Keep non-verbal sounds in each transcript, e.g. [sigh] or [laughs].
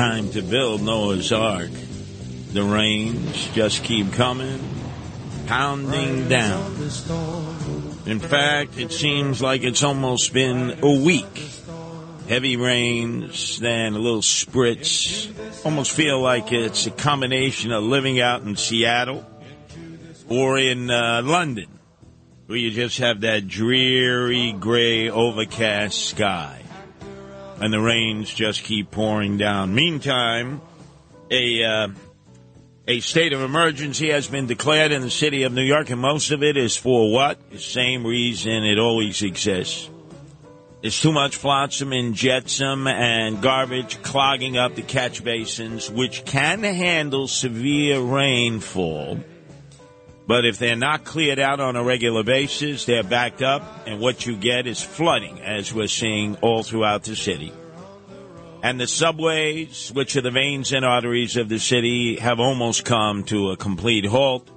Time to build Noah's Ark. The rains just keep coming, pounding down. In fact, it seems like it's almost been a week. Heavy rains, then a little spritz. Almost feel like it's a combination of living out in Seattle or in uh, London, where you just have that dreary, gray, overcast sky and the rains just keep pouring down. Meantime, a uh, a state of emergency has been declared in the city of New York, and most of it is for what? The same reason it always exists. There's too much flotsam and jetsam and garbage clogging up the catch basins, which can handle severe rainfall. But if they're not cleared out on a regular basis, they're backed up, and what you get is flooding, as we're seeing all throughout the city. And the subways, which are the veins and arteries of the city, have almost come to a complete halt.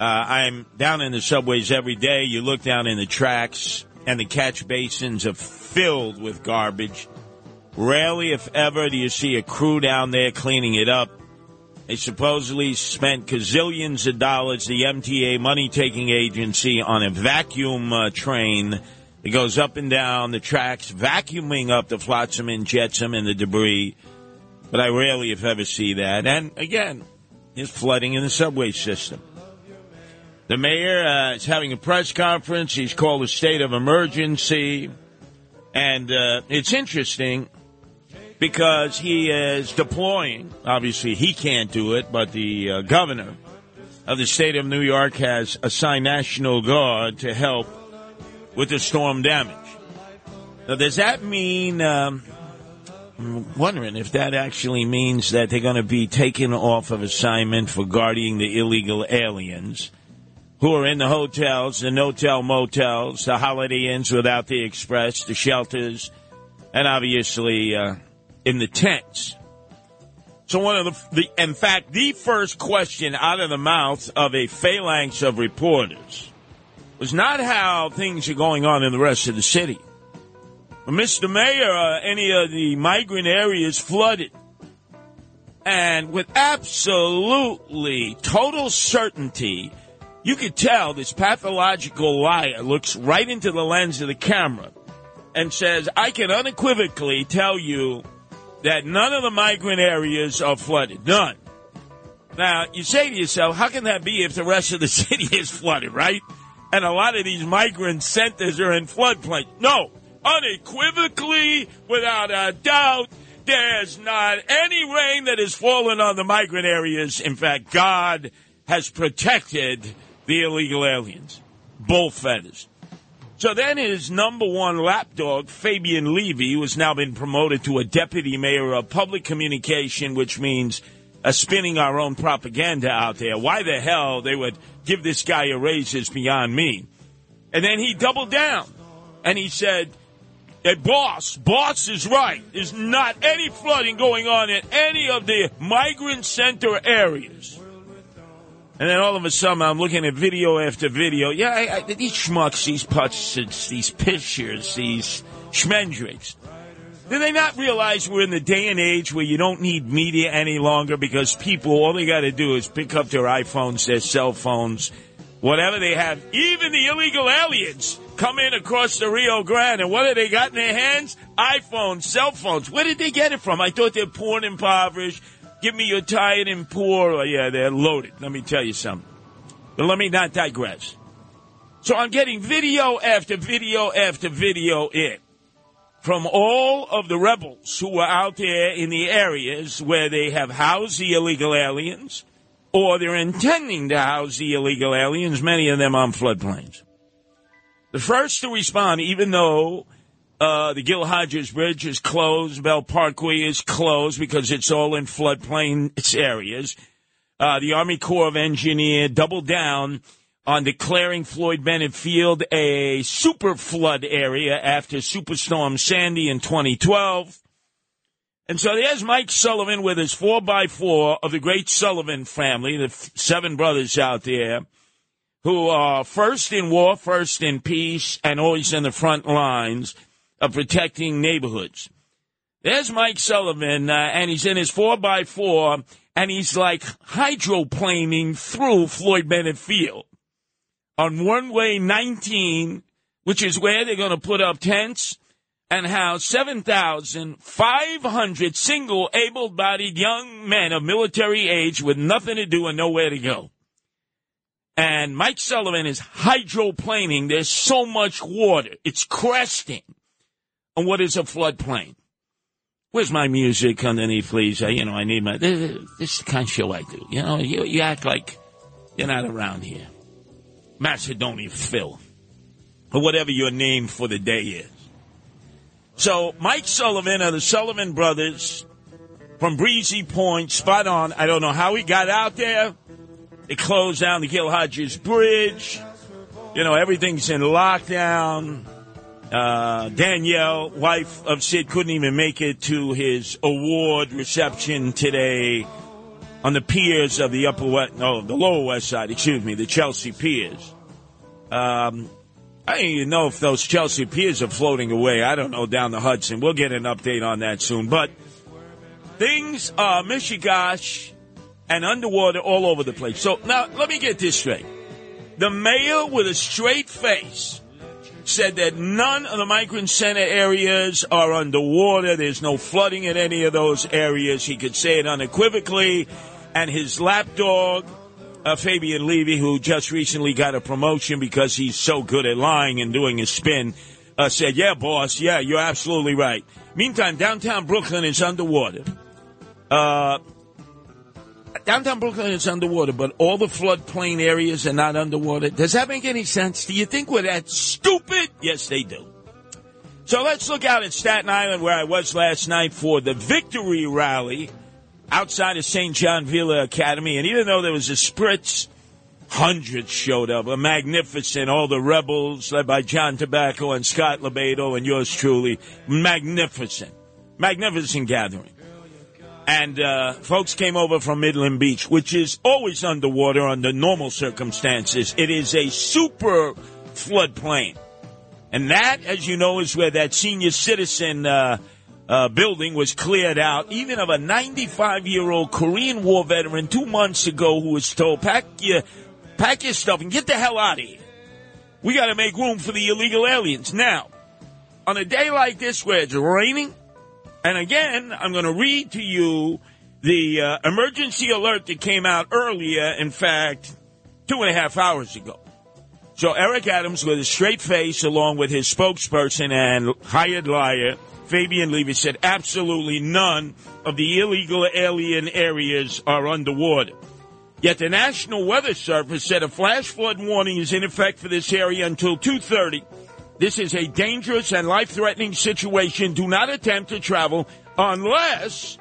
Uh, I'm down in the subways every day. You look down in the tracks, and the catch basins are filled with garbage. Rarely, if ever, do you see a crew down there cleaning it up. They supposedly spent gazillions of dollars, the MTA money taking agency, on a vacuum uh, train that goes up and down the tracks, vacuuming up the flotsam and jetsam and the debris. But I rarely, if ever, see that. And again, there's flooding in the subway system. The mayor uh, is having a press conference. He's called a state of emergency. And uh, it's interesting because he is deploying. Obviously, he can't do it, but the uh, governor of the state of New York has assigned National Guard to help with the storm damage. Now, does that mean? Um, I'm wondering if that actually means that they're going to be taken off of assignment for guarding the illegal aliens who are in the hotels, the no-tell motels, the Holiday Inns without the express, the shelters, and obviously uh, in the tents. So one of the, the, in fact, the first question out of the mouth of a phalanx of reporters was not how things are going on in the rest of the city. But Mr. Mayor, uh, any of the migrant areas flooded. And with absolutely total certainty, you could tell this pathological liar looks right into the lens of the camera and says, I can unequivocally tell you that none of the migrant areas are flooded. None. Now, you say to yourself, how can that be if the rest of the [laughs] city is flooded, right? And a lot of these migrant centers are in floodplain. No, unequivocally, without a doubt, there's not any rain that has fallen on the migrant areas. In fact, God has protected the illegal aliens. Bull feathers. So then his number one lapdog, Fabien Levy, who has now been promoted to a deputy mayor of public communication, which means uh, spinning our own propaganda out there. Why the hell they would give this guy a raise is beyond me. And then he doubled down and he said, Hey, boss, boss is right. There's not any flooding going on in any of the migrant center areas. And then all of a sudden, I'm looking at video after video. Yeah, I, I, these schmucks, these putts, these pictures, these schmendricks. Do they not realize we're in the day and age where you don't need media any longer because people, all they got to do is pick up their iPhones, their cell phones, whatever they have. Even the illegal aliens come in across the Rio Grande, and what have they got in their hands? iPhones, cell phones. Where did they get it from? I thought they're poor and impoverished. Give me your tired and poor. Oh, yeah, they're loaded. Let me tell you something. But let me not digress. So I'm getting video after video after video in from all of the rebels who are out there in the areas where they have housed the illegal aliens or they're intending to house the illegal aliens, many of them on floodplains. The first to respond, even though Uh, the Gil Hodges Bridge is closed. Belt Parkway is closed because it's all in floodplain areas. Uh, the Army Corps of Engineers doubled down on declaring Floyd Bennett Field a super flood area after Superstorm Sandy in 2012. And so there's Mike Sullivan with his 4x4 of the great Sullivan family, the seven brothers out there, who are first in war, first in peace, and always in the front lines of protecting neighborhoods. There's Mike Sullivan, uh, and he's in his 4x4, and he's like hydroplaning through Floyd Bennett Field on one way 19, which is where they're going to put up tents and house 7,500 single able bodied young men of military age with nothing to do and nowhere to go. And Mike Sullivan is hydroplaning. There's so much water. It's cresting on what is a floodplain. Where's my music underneath, please? Uh, you know, I need my. This, this is the kind of show I do. You know, you, you act like you're not around here. Macedonia Phil, or whatever your name for the day is. So, Mike Sullivan of the Sullivan Brothers from Breezy Point, spot on. I don't know how he got out there. They closed down the Gil Hodges Bridge. You know, everything's in lockdown. Uh, Danielle, wife of Sid, couldn't even make it to his award reception today on the piers of the upper west, no, the lower west side, excuse me, the Chelsea piers. Um, I don't even know if those Chelsea piers are floating away. I don't know down the Hudson. We'll get an update on that soon. But things are mishigash and underwater all over the place. So now let me get this straight. The mayor with a straight face said that none of the migrant center areas are underwater. There's no flooding in any of those areas. He could say it unequivocally. And his lapdog, uh, Fabien Levy, who just recently got a promotion because he's so good at lying and doing his spin, uh, said, Yeah, boss, yeah, you're absolutely right. Meantime, downtown Brooklyn is underwater. Uh, downtown Brooklyn is underwater, but all the floodplain areas are not underwater. Does that make any sense? Do you think we're that stupid? Yes, they do. So let's look out at Staten Island, where I was last night for the victory rally outside of St. John Villa Academy. And even though there was a spritz, hundreds showed up, a magnificent, all the rebels led by John Tabacco and Scott LoBaido and yours truly. Magnificent, magnificent gathering. And uh, folks came over from Midland Beach, which is always underwater under normal circumstances. It is a super floodplain. And that, as you know, is where that senior citizen uh, uh, building was cleared out, even of a 95 year old Korean War veteran two months ago who was told, pack your, pack your stuff and get the hell out of here. We got to make room for the illegal aliens. Now, on a day like this where it's raining, and again, I'm going to read to you the uh, emergency alert that came out earlier, in fact, two and a half hours ago. So Eric Adams, with a straight face, along with his spokesperson and hired liar, Fabien Levy, said absolutely none of the illegal alien areas are underwater. Yet the National Weather Service said a flash flood warning is in effect for this area until 2.30 this is a dangerous and life threatening situation. Do not attempt to travel unless,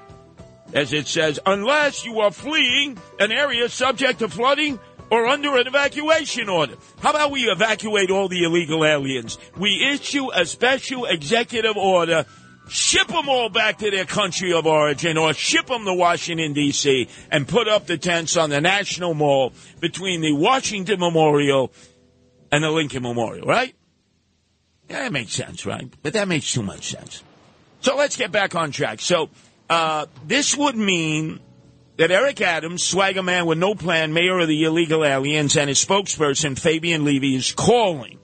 as it says, unless you are fleeing an area subject to flooding or under an evacuation order. How about we evacuate all the illegal aliens? We issue a special executive order. Ship them all back to their country of origin or ship them to Washington, D.C. and put up the tents on the National Mall between the Washington Memorial and the Lincoln Memorial, right? That makes sense, right? But that makes too much sense. So let's get back on track. So uh, this would mean that Eric Adams, swagger man with no plan, mayor of the illegal aliens, and his spokesperson, Fabien Levy, is calling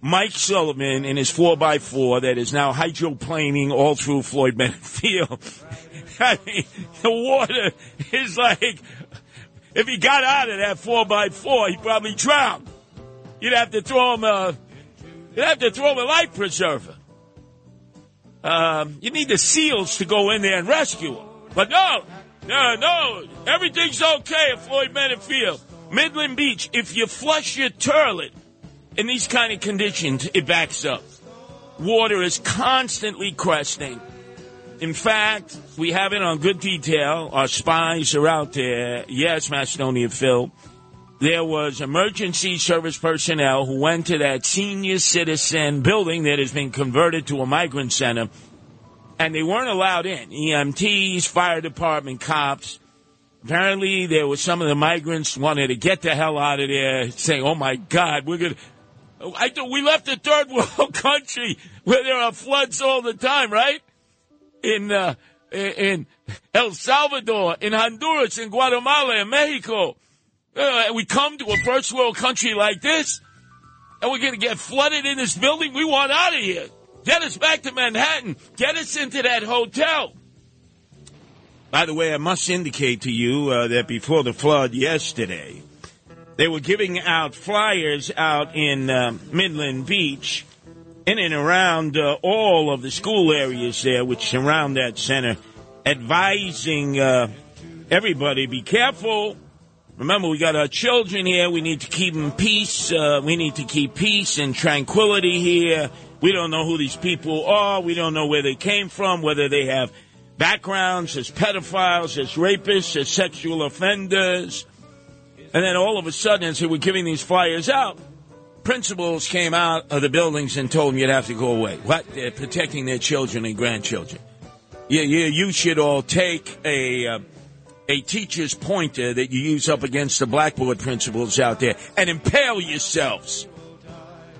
Mike Sullivan in his 4x4 that is now hydroplaning all through Floyd Bennett Field. [laughs] I mean, the water is like, if he got out of that 4x4, he'd probably drown. You'd have to throw him a You'd have to throw a life preserver. Um, you need the SEALs to go in there and rescue him. But no, no, no. Everything's okay at Floyd Bennett Field. Midland Beach, if you flush your toilet in these kind of conditions, it backs up. water is constantly cresting. In fact, we have it on good detail. Our spies are out there. Yes, Macedonia Phil. There was emergency service personnel who went to that senior citizen building that has been converted to a migrant center, and they weren't allowed in. EMTs, fire department cops. Apparently, there were some of the migrants wanted to get the hell out of there, saying, "Oh my God, we're gonna." I we left a third [laughs] world country where there are floods all the time, right? In uh, in El Salvador, in Honduras, in Guatemala, in Mexico. Uh, we come to a first world country like this, and we're going to get flooded in this building. We want out of here. Get us back to Manhattan. Get us into that hotel. By the way, I must indicate to you uh, that before the flood yesterday, they were giving out flyers out in uh, Midland Beach, in and around uh, all of the school areas there, which surround that center, advising uh, everybody be careful. Remember, we got our children here. We need to keep them peace. Uh, we need to keep peace and tranquility here. We don't know who these people are. We don't know where they came from, whether they have backgrounds as pedophiles, as rapists, as sexual offenders. And then all of a sudden, as they were giving these flyers out, principals came out of the buildings and told them you'd have to go away. What? They're protecting their children and grandchildren. Yeah, yeah, you should all take a uh, a teacher's pointer that you use up against the blackboard principals out there and impale yourselves.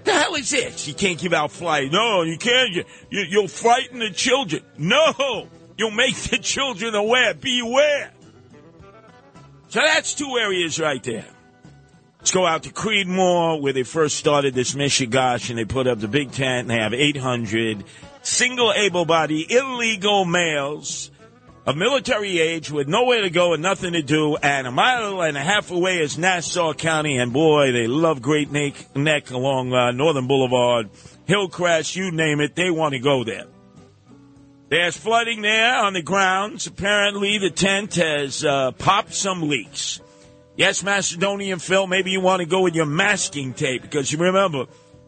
The hell is this? You can't give out flyers. No, you can't. You, you, you'll frighten the children. No, you'll make the children aware. Beware. So that's two areas right there. Let's go out to Creedmoor, where they first started this Mishigosh, and they put up the big tent, and they have 800 single able-bodied illegal males of military age with nowhere to go and nothing to do, and a mile and a half away is Nassau County, and boy, they love Great Neck, Neck along uh, Northern Boulevard, Hillcrest, you name it, they want to go there. There's flooding there on the grounds. Apparently, the tent has uh, popped some leaks. Yes, Macedonian Phil, maybe you want to go with your masking tape because you remember,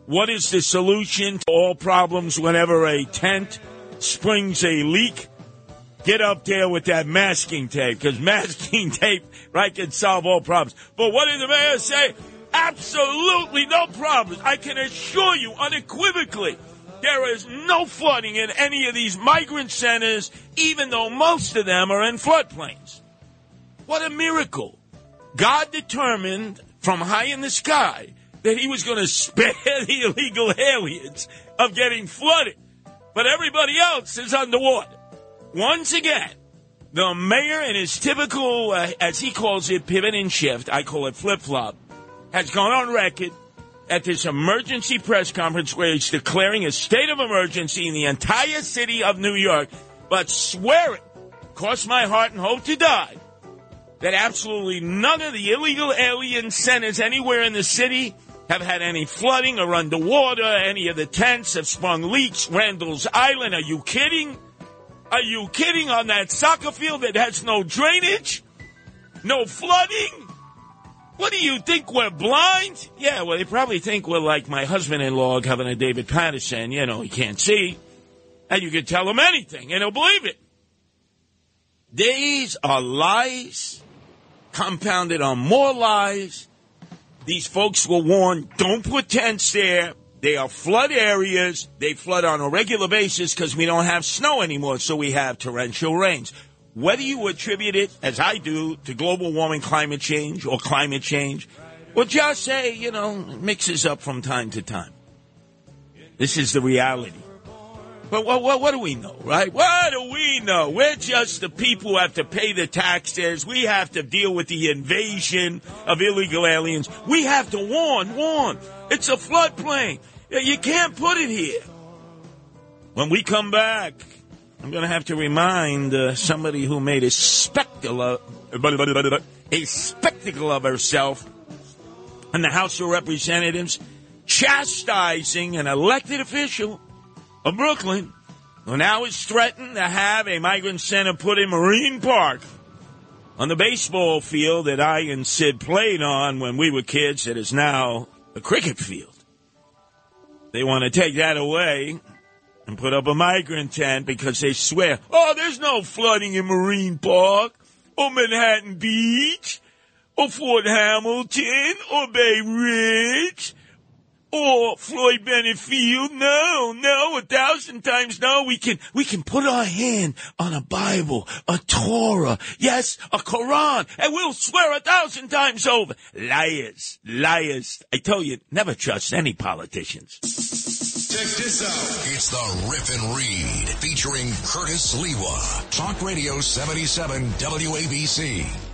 what is the solution to all problems whenever a tent springs a leak? Get up there with that masking tape because [laughs] masking tape, right, can solve all problems. But what did the mayor say? Absolutely no problems. I can assure you unequivocally there is no flooding in any of these migrant centers, even though most of them are in floodplains. What a miracle. God determined from high in the sky that he was going [laughs] to spare the illegal aliens of getting flooded. But everybody else is underwater. Once again, the mayor in his typical, uh, as he calls it, pivot and shift, I call it flip flop, has gone on record at this emergency press conference where he's declaring a state of emergency in the entire city of New York, but swearing, cross my heart and hope to die, that absolutely none of the illegal alien centers anywhere in the city have had any flooding or underwater. Any of the tents have sprung leaks. Randall's Island, are you kidding? Are you kidding on that soccer field that has no drainage? No flooding? What do you think we're blind? Yeah, well, they probably think we're like my husband-in-law Governor David Paterson. You know, he can't see. And you can tell him anything and he'll believe it. These are lies compounded on more lies. These folks were warned, don't put tents there. They are flood areas. They flood on a regular basis because we don't have snow anymore, so we have torrential rains. Whether you attribute it, as I do, to global warming, climate change, or climate change, or just say, you know, mixes up from time to time. This is the reality. But what, what, what do we know, right? What do we know? We're just the people who have to pay the taxes. We have to deal with the invasion of illegal aliens. We have to warn, warn. It's a floodplain. You can't put it here. When we come back, I'm going to have to remind uh, somebody who made a spectacle of, a spectacle of herself in the House of Representatives, chastising an elected official of Brooklyn who now is threatened to have a migrant center put in Marine Park on the baseball field that I and Sid played on when we were kids that is now a cricket field. They want to take that away and put up a migrant tent because they swear, oh, there's no flooding in Marine Park or Manhattan Beach or Fort Hamilton or Bay Ridge or Floyd Bennett Field. No, no, a thousand times no. We can, we can put our hand on a Bible, a Torah, yes, a Quran, and we'll swear a thousand times over. Liars, liars. I tell you, never trust any politicians. Check this out. It's the Rip and Read featuring Curtis Sliwa. Talk Radio 77 WABC.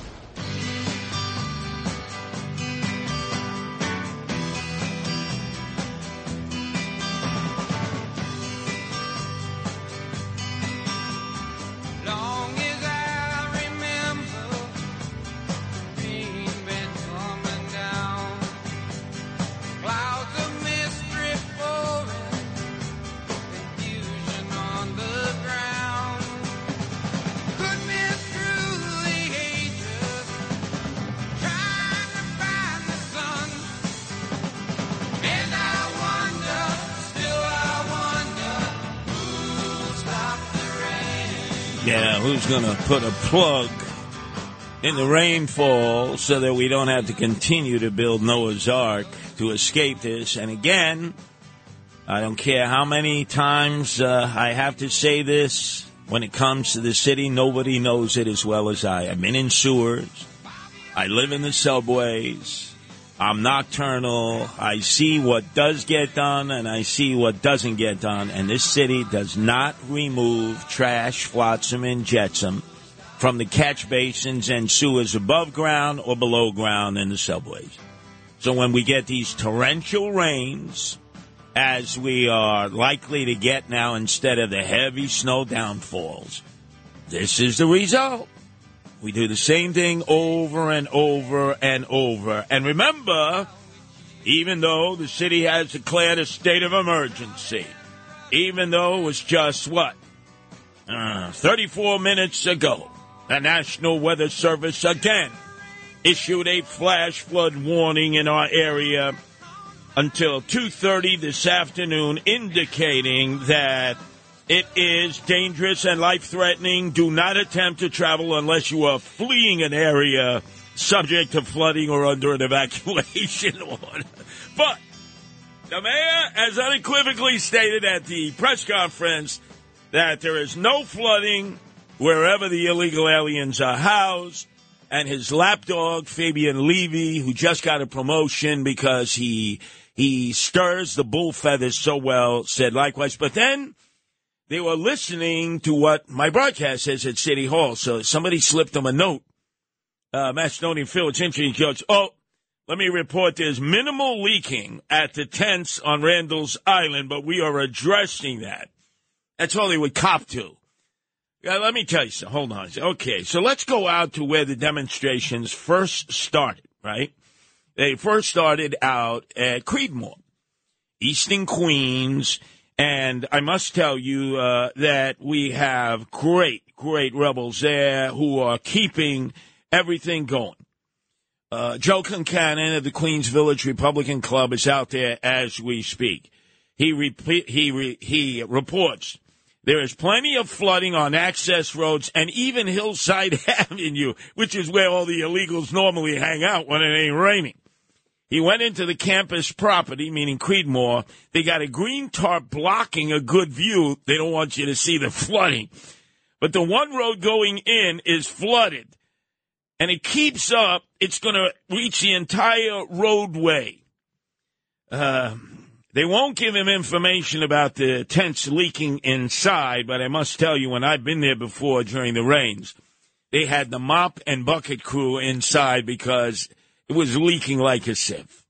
Going to put a plug in the rainfall so that we don't have to continue to build Noah's Ark to escape this? And again, I don't care how many times uh, I have to say this. When it comes to the city, nobody knows it as well as I. I've been in sewers. I live in the subways. I'm nocturnal. I see what does get done and I see what doesn't get done. And this city does not remove trash, flotsam, and jetsam from the catch basins and sewers above ground or below ground in the subways. So when we get these torrential rains, as we are likely to get now instead of the heavy snow downfalls, this is the result. We do the same thing over and over and over. And remember, even though the city has declared a state of emergency, even though it was just what? Uh, 34 minutes ago, the National Weather Service again issued a flash flood warning in our area until 2:30 this afternoon indicating that it is dangerous and life-threatening. Do not attempt to travel unless you are fleeing an area subject to flooding or under an [laughs] evacuation order. But the mayor has unequivocally stated at the press conference that there is no flooding wherever the illegal aliens are housed. And his lapdog, Fabien Levy, who just got a promotion because he he stirs the bull feathers so well, said likewise. But then they were listening to what my broadcast says at City Hall. So somebody slipped them a note. Uh, Macedonian. He goes, oh, let me report there's minimal leaking at the tents on Randall's Island, but we are addressing that. That's all they would cop to. Yeah, let me tell you something. Hold on. Okay, so let's go out to where the demonstrations first started, right? They first started out at Creedmoor, Eastern Queens, and I must tell you uh, that we have great, great rebels there who are keeping everything going. Uh, Joe Concannon of the Queens Village Republican Club is out there as we speak. He he re- he reports there is plenty of flooding on access roads and even Hillside [laughs] Avenue, which is where all the illegals normally hang out when it ain't raining. He went into the campus property, meaning Creedmoor. They got a green tarp blocking a good view. They don't want you to see the flooding. But the one road going in is flooded. And it keeps up. It's going to reach the entire roadway. Uh, They won't give him information about the tents leaking inside, but I must tell you, when I've been there before during the rains, they had the mop and bucket crew inside because it was leaking like a sieve.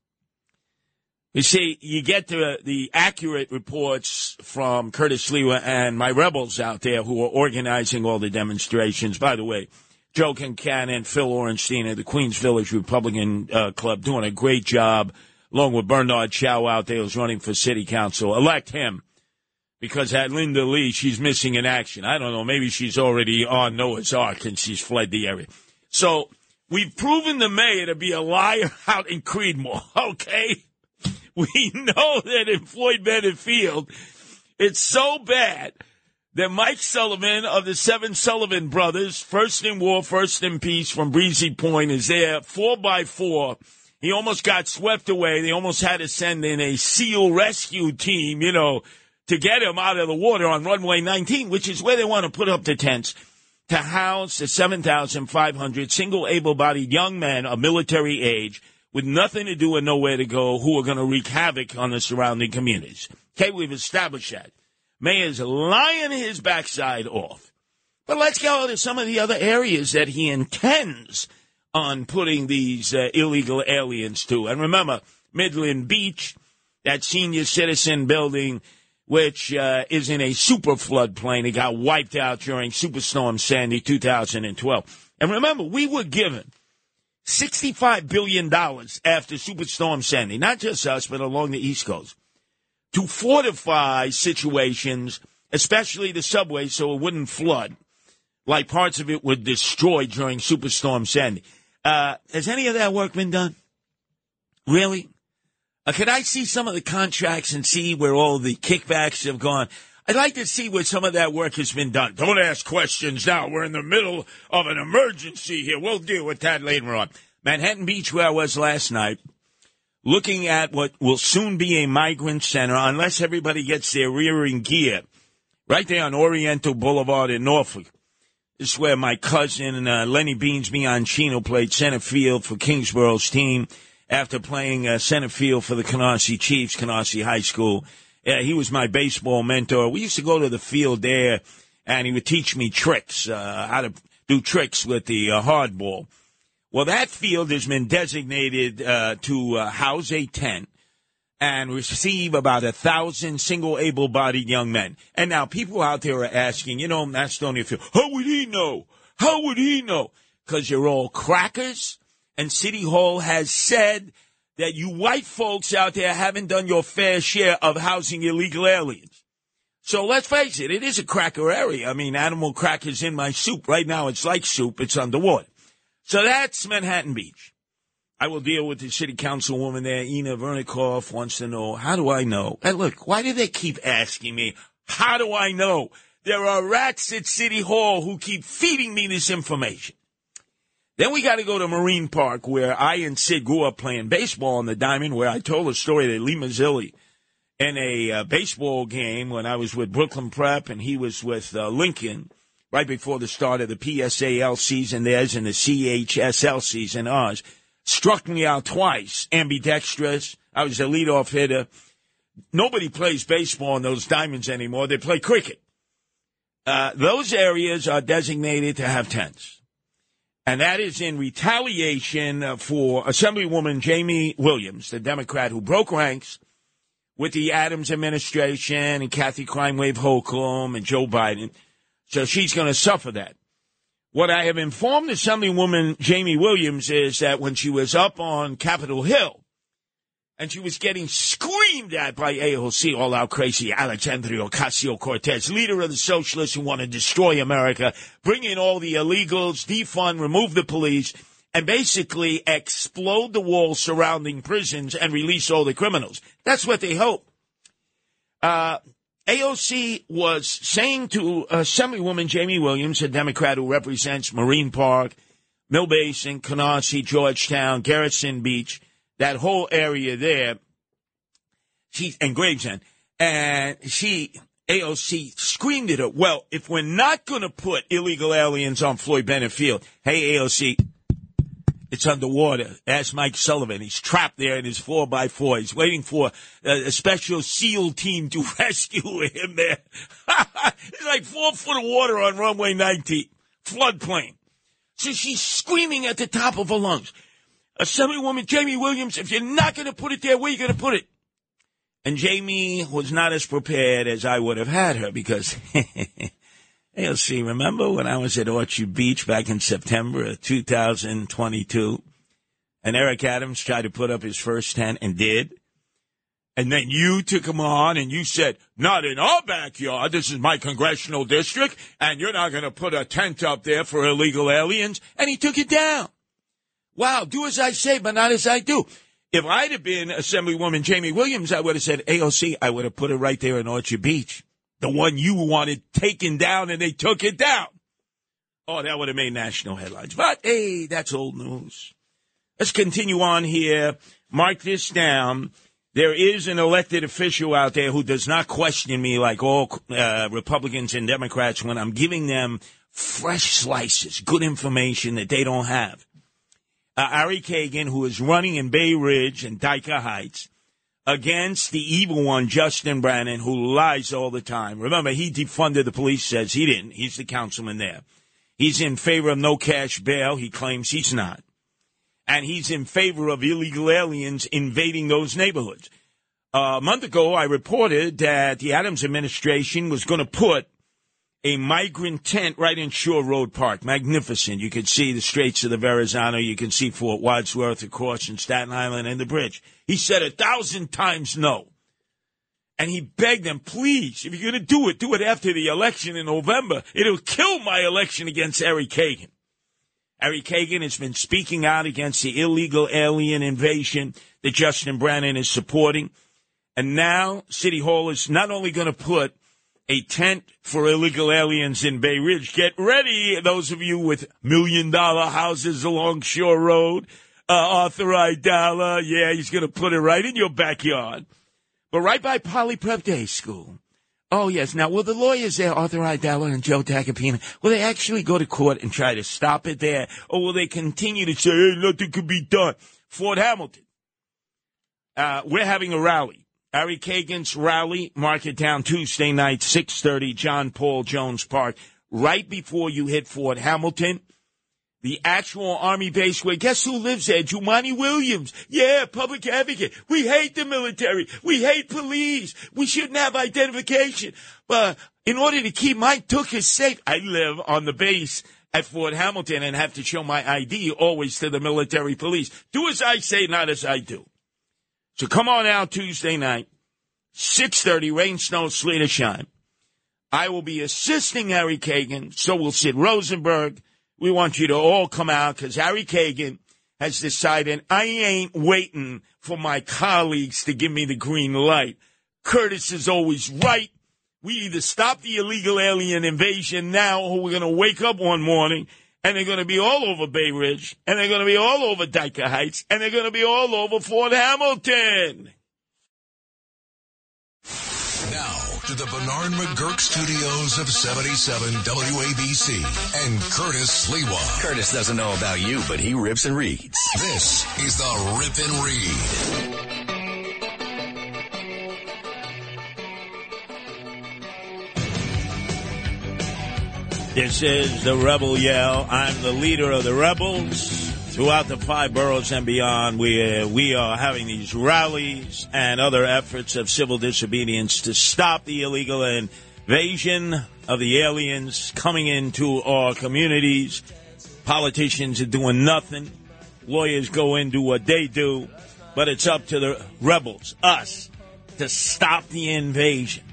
You see, you get the, the accurate reports from Curtis Sliwa and my rebels out there who are organizing all the demonstrations. By the way, Joe Concannon, Phil Orenstein at the Queens Village Republican uh, Club doing a great job, along with Bernard Chow out there who's running for city council. Elect him because that Linda Lee, she's missing in action. I don't know, maybe she's already on Noah's Ark and she's fled the area. So we've proven the mayor to be a liar [laughs] out in Creedmoor, okay? We know that in Floyd Bennett Field, it's so bad that Mike Sullivan of the Seven Sullivan brothers, first in war, first in peace from Breezy Point, is there four by four. He almost got swept away. They almost had to send in a SEAL rescue team, you know, to get him out of the water on runway 19, which is where they want to put up the tents to house the 7,500 single able bodied young men of military age with nothing to do and nowhere to go who are going to wreak havoc on the surrounding communities. Okay, we've established that. Mayor's lying his backside off. But let's go to some of the other areas that he intends on putting these uh, illegal aliens to. And remember, Midland Beach, that senior citizen building, which uh, is in a super floodplain. It got wiped out during Superstorm Sandy 2012. And remember, we were given $65 billion after Superstorm Sandy, not just us, but along the East Coast, to fortify situations, especially the subway, so it wouldn't flood, like parts of it were destroyed during Superstorm Sandy. Uh, has any of that work been done? Really? Uh, could I see some of the contracts and see where all the kickbacks have gone? I'd like to see where some of that work has been done. Don't ask questions now. We're in the middle of an emergency here. We'll deal with that later on. Manhattan Beach, where I was last night, looking at what will soon be a migrant center, unless everybody gets their rearing gear, right there on Oriental Boulevard in Norfolk. This is where my cousin uh, Lenny Beans Bianchino played center field for Kingsborough's team after playing uh, center field for the Canarsie Chiefs, Canarsie High School. He was my baseball mentor. We used to go to the field there, and he would teach me tricks, uh, how to do tricks with the uh, hard ball. Well, that field has been designated uh, to uh, house a tent and receive about a thousand single able-bodied young men. And now people out there are asking, you know, Macedonia Phil, how would he know? How would he know? Because you're all crackers, and City Hall has said that you white folks out there haven't done your fair share of housing illegal aliens. So let's face it, it is a cracker area. I mean, animal crackers in my soup. Right now, it's like soup. It's underwater. So that's Manhattan Beach. I will deal with the city councilwoman there, Inna Vernikov, wants to know, how do I know? And look, why do they keep asking me, how do I know? There are rats at City Hall who keep feeding me this information. Then we got to go to Marine Park, where I and Sid grew up playing baseball on the diamond, where I told a story that Lee Mazzilli in a uh, baseball game when I was with Brooklyn Prep and he was with uh, Lincoln right before the start of the PSAL season, theirs, and the CHSL season, ours, struck me out twice, ambidextrous. I was a leadoff hitter. Nobody plays baseball in those diamonds anymore. They play cricket. Uh, those areas are designated to have tents. And that is in retaliation for Assemblywoman Jaime Williams, the Democrat who broke ranks with the Adams administration and Kathy Crime Wave Hochul and Joe Biden. So she's going to suffer that. What I have informed Assemblywoman Jaime Williams is that when she was up on Capitol Hill and she was getting screamed at by AOC, all out crazy Alexandria Ocasio Cortez, leader of the socialists who want to destroy America, bring in all the illegals, defund, remove the police, and basically explode the walls surrounding prisons and release all the criminals. That's what they hope. Uh, AOC was saying to Assemblywoman Jaime Williams, a Democrat who represents Marine Park, Mill Basin, Canarsie, Georgetown, Garrison Beach, that whole area there, she and Gravesend, and she AOC screamed at her. Well, if we're not going to put illegal aliens on Floyd Bennett Field, hey AOC, It's underwater. Ask Mike Sullivan. He's trapped there in his four by four. He's waiting for a, a special SEAL team to [laughs] rescue him there. [laughs] it's like four foot of water on runway 19. Floodplain. So she's screaming at the top of her lungs. Assemblywoman Jaime Williams, if you're not going to put it there, where are you going to put it? And Jaime was not as prepared as I would have had her because, [laughs] you'll see, remember when I was at Orchard Beach back in September of 2022 and Eric Adams tried to put up his first tent and did? And then you took him on and you said, not in our backyard. This is my congressional district and you're not going to put a tent up there for illegal aliens. And he took it down. Wow. Do as I say, but not as I do. If I'd have been Assemblywoman Jaime Williams, I would have said, AOC, I would have put it right there in Orchard Beach. The one you wanted taken down and they took it down. Oh, that would have made national headlines. But hey, that's old news. Let's continue on here. Mark this down. There is an elected official out there who does not question me like all uh, Republicans and Democrats when I'm giving them fresh slices, good information that they don't have. Uh, Ari Kagan, who is running in Bay Ridge and Dyker Heights against the evil one, Justin Brannan, who lies all the time. Remember, he defunded the police, says he didn't. He's the councilman there. He's in favor of no cash bail. He claims he's not and he's in favor of illegal aliens invading those neighborhoods. Uh, a month ago, I reported that the Adams administration was going to put a migrant tent right in Shore Road Park. Magnificent. You can see the Straits of the Verrazano. You can see Fort Wadsworth, of course, and Staten Island and the bridge. He said a thousand times no. And he begged them, please, if you're going to do it, do it after the election in November. It'll kill my election against Ari Kagan. Ari Kagan has been speaking out against the illegal alien invasion that Justin Brannan is supporting. And now City Hall is not only going to put a tent for illegal aliens in Bay Ridge. Get ready, those of you with million dollar houses along Shore Road. Uh, Arthur Aidala, yeah, he's going to put it right in your backyard. But right by Poly Prep Day School. Oh, yes. Now, will the lawyers there, Arthur Aidala and Joe Tacopina, will they actually go to court and try to stop it there? Or will they continue to say, hey, nothing could be done? Fort Hamilton. Uh, we're having a rally. Ari Kagan's rally, mark it down Tuesday night, 6.30, John Paul Jones Park, right before you hit Fort Hamilton. The actual army base where guess who lives there? Jumaane Williams. Yeah, public advocate. We hate the military. We hate police. We shouldn't have identification. But in order to keep my tuchus safe, I live on the base at Fort Hamilton and have to show my ID always to the military police. Do as I say, not as I do. So come on out Tuesday night, 6.30, rain, snow, sleet, or shine. I will be assisting Ari Kagan. So will Sid Rosenberg. We want you to all come out because Ari Kagan has decided I ain't waiting for my colleagues to give me the green light. Curtis is always right. We either stop the illegal alien invasion now or we're going to wake up one morning and they're going to be all over Bay Ridge and they're going to be all over Dyker Heights and they're going to be all over Fort Hamilton. Now to the Bernard McGuirk studios of 77 WABC and Curtis Sliwa. Curtis doesn't know about you, but he rips and reads. This is the Rip and Read. This is the Rebel Yell. I'm the leader of the rebels. Throughout the five boroughs and beyond, we, uh, we are having these rallies and other efforts of civil disobedience to stop the illegal invasion of the aliens coming into our communities. Politicians are doing nothing. Lawyers go in, do what they do. But it's up to the rebels, us, to stop the invasion.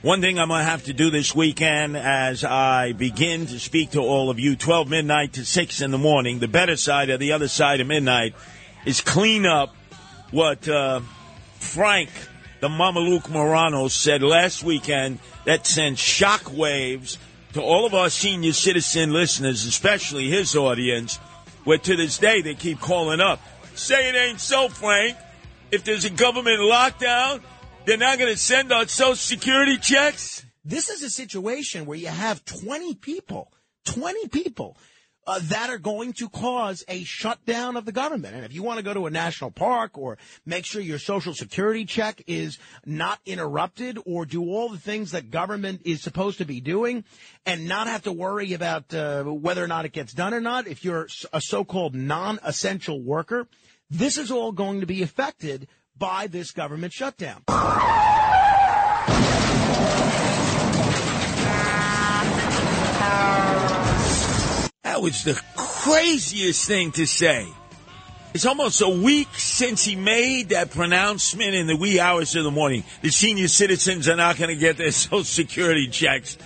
One thing I'm going to have to do this weekend as I begin to speak to all of you, 12 midnight to 6 in the morning, the better side of the other side of midnight, is clean up what uh, Frank, the Mamaluke Morano, said last weekend that sent shock waves to all of our senior citizen listeners, especially his audience, where to this day they keep calling up. Say it ain't so, Frank. If there's a government lockdown, they're not going to send out Social Security checks? This is a situation where you have 20 people, 20 people uh, that are going to cause a shutdown of the government. And if you want to go to a national park or make sure your social security check is not interrupted or do all the things that government is supposed to be doing and not have to worry about uh, whether or not it gets done or not, if you're a so-called non-essential worker, this is all going to be affected by this government shutdown. That was the craziest thing to say. It's almost a week since he made that pronouncement in the wee hours of the morning. The senior citizens are not going to get their [laughs] Social Security checks.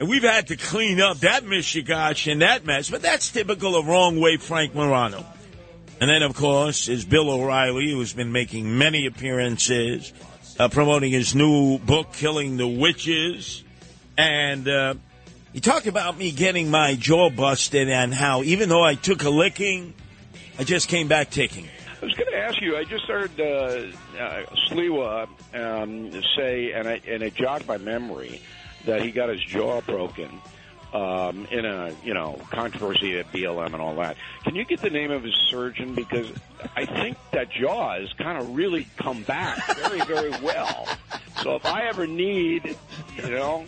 And we've had to clean up that mishigash and that mess, but that's typical of wrong way Frank Morano. And then, of course, is Bill O'Reilly, who's been making many appearances, uh, promoting his new book, Killing the Witches. And uh, he talked about me getting my jaw busted and how even though I took a licking, I just came back ticking. I was going to ask you. I just heard uh, uh, Sliwa um, say, and, I, and it jogged my memory that he got his jaw broken um, in a you know controversy at BLM and all that. Can you get the name of his surgeon because I think that jaw has kind of really come back very very well. So if I ever need you know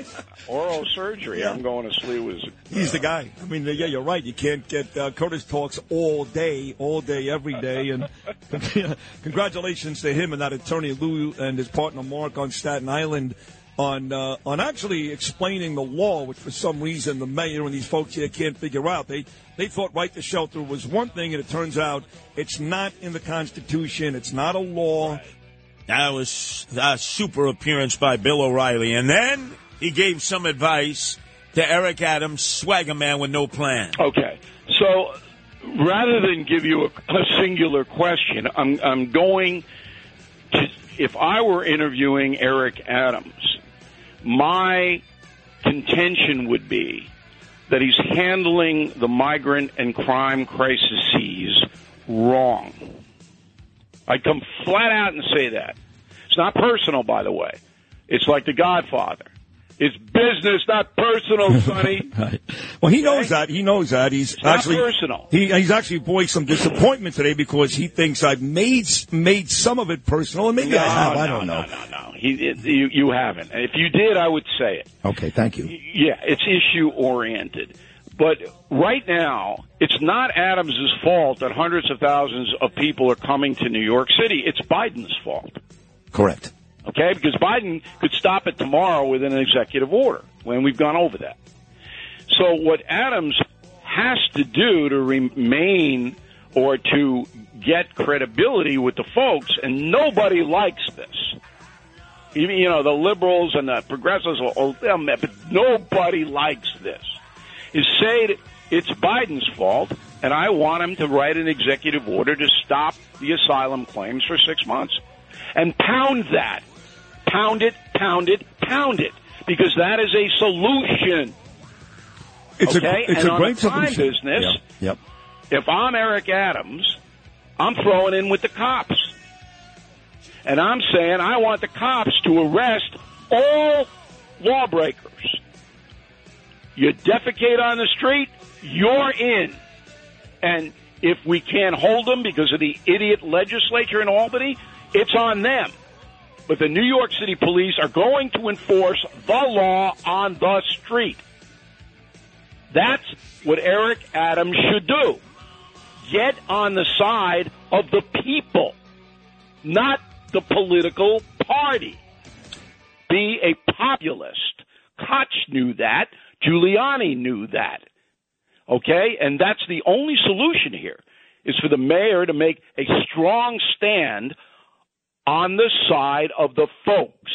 oral surgery, I'm going to Sliwa's. He's the guy. I mean, yeah, you're right. You can't get uh, Curtis talks all day, all day, every day. And [laughs] congratulations to him and that attorney Lou and his partner Mark on Staten Island on uh, on actually explaining the law, which for some reason the mayor and these folks here can't figure out. They they thought right to shelter was one thing, and it turns out it's not in the Constitution. It's not a law. That was a super appearance by Bill O'Reilly. And then he gave some advice to Eric Adams, swagger man with no plan. Okay, so rather than give you a, a singular question, I'm I'm going to if I were interviewing Eric Adams, my contention would be that he's handling the migrant and crime crises wrong. I'd come flat out and say that. It's not personal, by the way. It's like The Godfather. It's business, not personal, Sonny. [laughs] Right. Well, he knows that. He knows that. He's not actually personal. He, he's actually voiced some disappointment today because he thinks I've made made some of it personal, and maybe I have. I don't know. No, no, no. He, it, you, you haven't. If you did, I would say it. Okay, thank you. Yeah, it's issue oriented. But right now, it's not Adams' fault that hundreds of thousands of people are coming to New York City. It's Biden's fault. Correct. Okay? Because Biden could stop it tomorrow with an executive order when we've gone over that. So what Adams has to do to remain or to get credibility with the folks, and nobody likes this. Even, you know, the liberals and the progressives, oh, they'll but nobody likes this. Is say it's Biden's fault, and I want him to write an executive order to stop the asylum claims for six months. And pound that. Pound it, pound it, pound it. Because that is a solution. It's okay? a it's and a on great solution. business, Yep. if I'm Eric Adams, I'm throwing in with the cops. And I'm saying I want the cops to arrest all lawbreakers. You defecate on the street, you're in. And if we can't hold them because of the idiot legislature in Albany, it's on them. But the New York City police are going to enforce the law on the street. That's what Eric Adams should do. Get on the side of the people, not the political party. Be a populist. Koch knew that. Giuliani knew that. Okay? And that's the only solution here is for the mayor to make a strong stand on the side of the folks.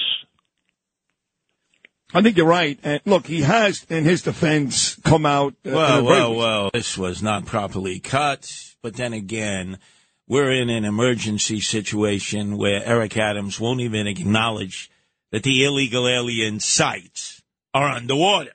I think you're right. And look, he has, in his defense, come out. uh, in a Well, well, well, this was not properly cut. But then again, we're in an emergency situation where Eric Adams won't even acknowledge that the illegal alien sites are underwater.